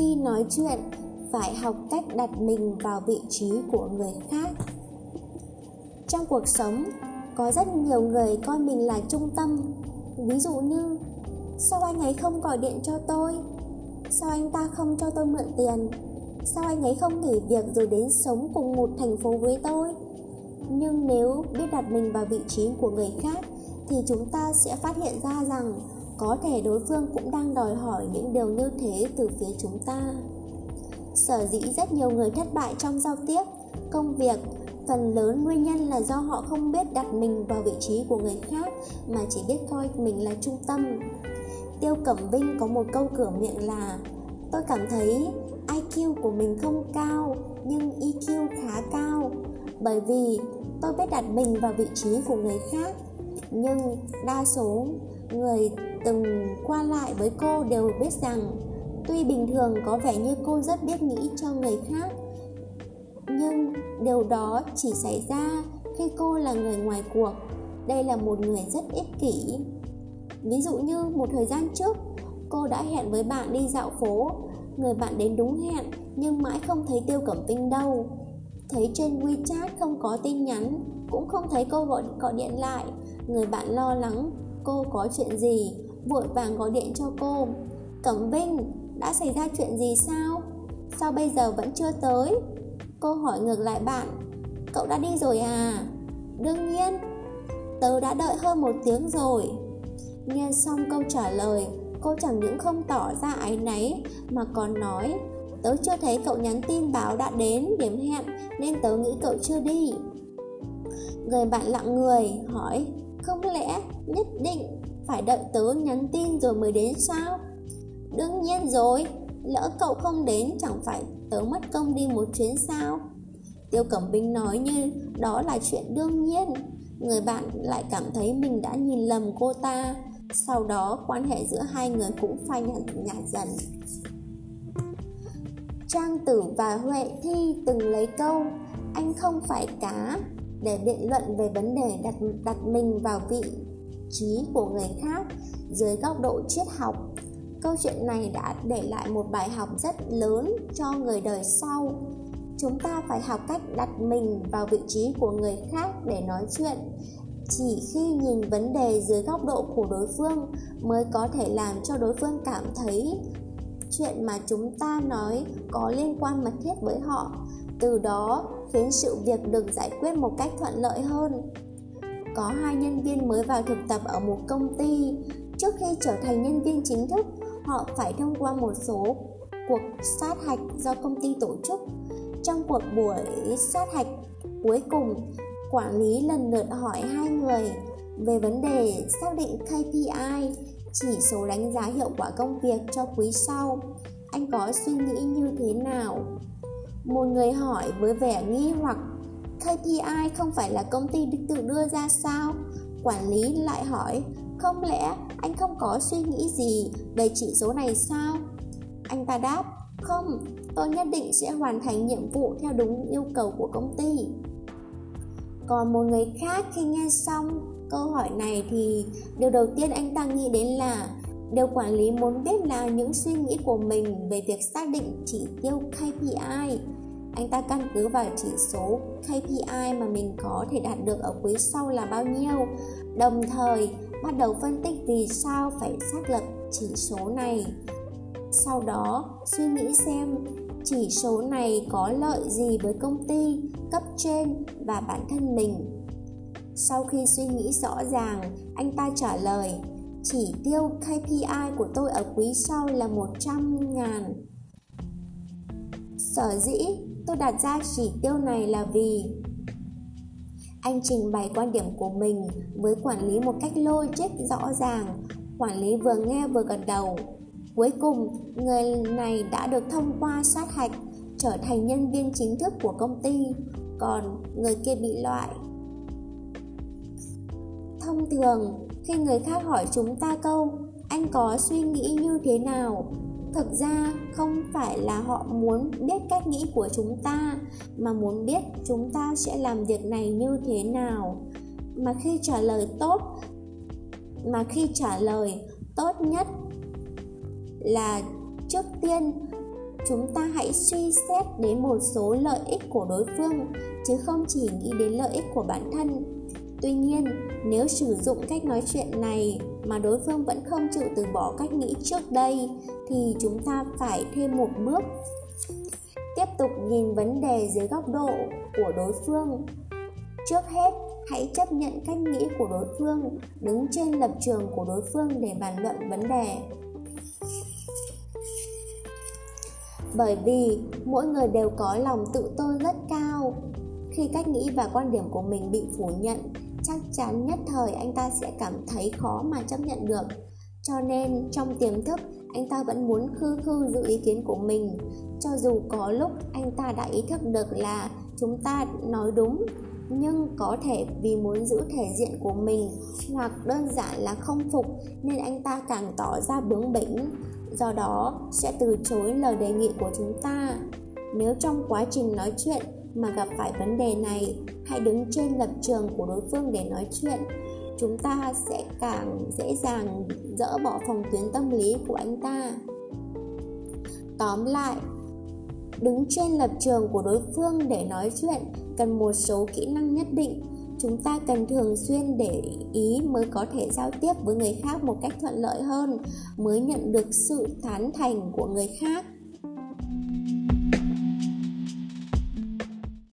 khi nói chuyện, phải học cách đặt mình vào vị trí của người khác. Trong cuộc sống, có rất nhiều người coi mình là trung tâm. Ví dụ như, sao anh ấy không gọi điện cho tôi? Sao anh ta không cho tôi mượn tiền? Sao anh ấy không nghỉ việc rồi đến sống cùng một thành phố với tôi? Nhưng nếu biết đặt mình vào vị trí của người khác, thì chúng ta sẽ phát hiện ra rằng có thể đối phương cũng đang đòi hỏi những điều như thế từ phía chúng ta. Sở dĩ rất nhiều người thất bại trong giao tiếp, công việc. Phần lớn nguyên nhân là do họ không biết đặt mình vào vị trí của người khác, mà chỉ biết coi mình là trung tâm. Tiêu cẩm vinh có một câu cửa miệng là, tôi cảm thấy iq của mình không cao, nhưng eq khá cao, bởi vì tôi biết đặt mình vào vị trí của người khác. Nhưng đa số người từng qua lại với cô đều biết rằng, tuy bình thường có vẻ như cô rất biết nghĩ cho người khác, nhưng điều đó chỉ xảy ra khi cô là người ngoài cuộc. Đây là một người rất ích kỷ. Ví dụ như một thời gian trước, cô đã hẹn với bạn đi dạo phố. Người bạn đến đúng hẹn, nhưng mãi không thấy tiêu cẩm vinh đâu. Thấy trên wechat không có tin nhắn, cũng không thấy cô gọi gọi điện lại. Người bạn lo lắng cô có chuyện gì? Vội vàng gọi điện cho cô. Cẩm vinh đã xảy ra chuyện gì sao? Sao bây giờ vẫn chưa tới? Cô hỏi ngược lại bạn. Cậu đã đi rồi à? Đương nhiên. Tớ đã đợi hơn một tiếng rồi. Nghe xong câu trả lời, cô chẳng những không tỏ ra áy náy mà còn nói, tớ chưa thấy cậu nhắn tin báo đã đến, điểm hẹn, nên tớ nghĩ cậu chưa đi. Người bạn lặng người hỏi, không lẽ nhất định phải đợi tớ nhắn tin rồi mới đến sao? Đương nhiên rồi lỡ cậu không đến chẳng phải tớ mất công đi một chuyến sao? Tiêu cẩm binh nói như đó là chuyện đương nhiên. Người bạn lại cảm thấy mình đã nhìn lầm cô ta. Sau đó quan hệ giữa hai người cũng phai nhạt, nhạt dần. Trang tử và huệ thi từng lấy câu anh không phải cá để biện luận về vấn đề đặt đặt mình vào vị trí của người khác dưới góc độ triết học. Câu chuyện này đã để lại một bài học rất lớn cho người đời sau. Chúng ta phải học cách đặt mình vào vị trí của người khác để nói chuyện. Chỉ khi nhìn vấn đề dưới góc độ của đối phương mới có thể làm cho đối phương cảm thấy chuyện mà chúng ta nói có liên quan mật thiết với họ, từ đó khiến sự việc được giải quyết một cách thuận lợi hơn có hai nhân viên mới vào thực tập ở một công ty. Trước khi trở thành nhân viên chính thức, họ phải thông qua một số cuộc sát hạch do công ty tổ chức. Trong cuộc buổi sát hạch cuối cùng, quản lý lần lượt hỏi hai người về vấn đề xác định KPI chỉ số đánh giá hiệu quả công việc cho quý sau. Anh có suy nghĩ như thế nào? Một người hỏi với vẻ nghi hoặc KPI không phải là công ty tự đưa ra sao? Quản lý lại hỏi. Không lẽ anh không có suy nghĩ gì về chỉ số này sao? Anh ta đáp, không, tôi nhất định sẽ hoàn thành nhiệm vụ theo đúng yêu cầu của công ty. Còn một người khác khi nghe xong câu hỏi này thì điều đầu tiên anh ta nghĩ đến là điều quản lý muốn biết là những suy nghĩ của mình về việc xác định chỉ tiêu KPI anh ta căn cứ vào chỉ số KPI mà mình có thể đạt được ở quý sau là bao nhiêu. Đồng thời, bắt đầu phân tích vì sao phải xác lập chỉ số này. Sau đó, suy nghĩ xem chỉ số này có lợi gì với công ty, cấp trên và bản thân mình. Sau khi suy nghĩ rõ ràng, anh ta trả lời, chỉ tiêu KPI của tôi ở quý sau là 100 ngàn Sở dĩ tôi đặt ra chỉ tiêu này là vì anh trình bày quan điểm của mình với quản lý một cách logic rõ ràng, quản lý vừa nghe vừa gật đầu. Cuối cùng, người này đã được thông qua sát hạch trở thành nhân viên chính thức của công ty, còn người kia bị loại. Thông thường, khi người khác hỏi chúng ta câu, anh có suy nghĩ như thế nào? Thực ra không phải là họ muốn biết cách nghĩ của chúng ta, mà muốn biết chúng ta sẽ làm việc này như thế nào. Mà khi trả lời tốt, mà khi trả lời tốt nhất là trước tiên, chúng ta hãy suy xét đến một số lợi ích của đối phương, chứ không chỉ nghĩ đến lợi ích của bản thân tuy nhiên, nếu sử dụng cách nói chuyện này mà đối phương vẫn không chịu từ bỏ cách nghĩ trước đây, thì chúng ta phải thêm một bước. Tiếp tục nhìn vấn đề dưới góc độ của đối phương. Trước hết, hãy chấp nhận cách nghĩ của đối phương, đứng trên lập trường của đối phương để bàn luận vấn đề. Bởi vì mỗi người đều có lòng tự tôn rất cao. Khi cách nghĩ và quan điểm của mình bị phủ nhận chắc chắn nhất thời anh ta sẽ cảm thấy khó mà chấp nhận được. Cho nên, trong tiềm thức, anh ta vẫn muốn khư khư giữ ý kiến của mình. Cho dù có lúc anh ta đã ý thức được là chúng ta nói đúng, nhưng có thể vì muốn giữ thể diện của mình hoặc đơn giản là không phục nên anh ta càng tỏ ra bướng bỉnh. Do đó, sẽ từ chối lời đề nghị của chúng ta. Nếu trong quá trình nói chuyện mà gặp phải vấn đề này, hãy đứng trên lập trường của đối phương để nói chuyện. Chúng ta sẽ càng dễ dàng dỡ bỏ phòng tuyến tâm lý của anh ta. Tóm lại, đứng trên lập trường của đối phương để nói chuyện cần một số kỹ năng nhất định. Chúng ta cần thường xuyên để ý mới có thể giao tiếp với người khác một cách thuận lợi hơn, mới nhận được sự tán thành của người khác.